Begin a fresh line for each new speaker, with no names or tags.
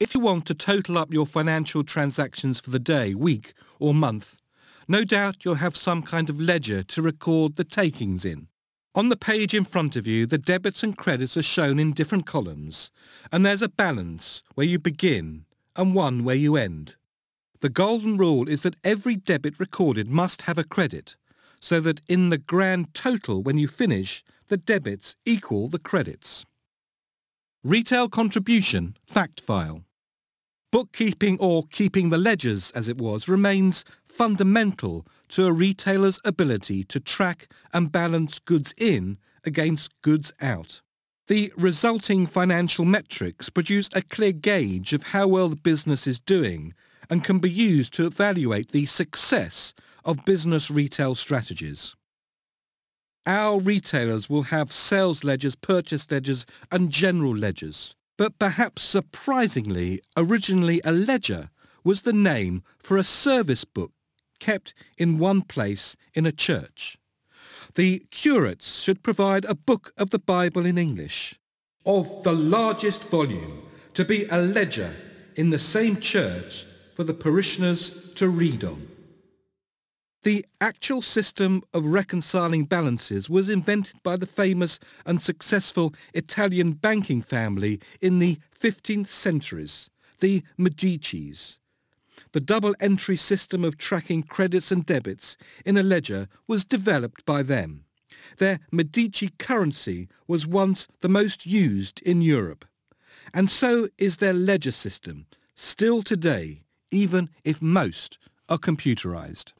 If you want to total up your financial transactions for the day, week or month, no doubt you'll have some kind of ledger to record the takings in. On the page in front of you, the debits and credits are shown in different columns, and there's a balance where you begin and one where you end. The golden rule is that every debit recorded must have a credit, so that in the grand total when you finish, the debits equal the credits. Retail contribution fact file. Bookkeeping or keeping the ledgers as it was remains fundamental to a retailer's ability to track and balance goods in against goods out. The resulting financial metrics produce a clear gauge of how well the business is doing and can be used to evaluate the success of business retail strategies. Our retailers will have sales ledgers, purchase ledgers and general ledgers. But perhaps surprisingly, originally a ledger was the name for a service book kept in one place in a church. The curates should provide a book of the Bible in English, of the largest volume, to be a ledger in the same church for the parishioners to read on. The actual system of reconciling balances was invented by the famous and successful Italian banking family in the 15th centuries, the Medicis. The double entry system of tracking credits and debits in a ledger was developed by them. Their Medici currency was once the most used in Europe. And so is their ledger system, still today, even if most are computerized.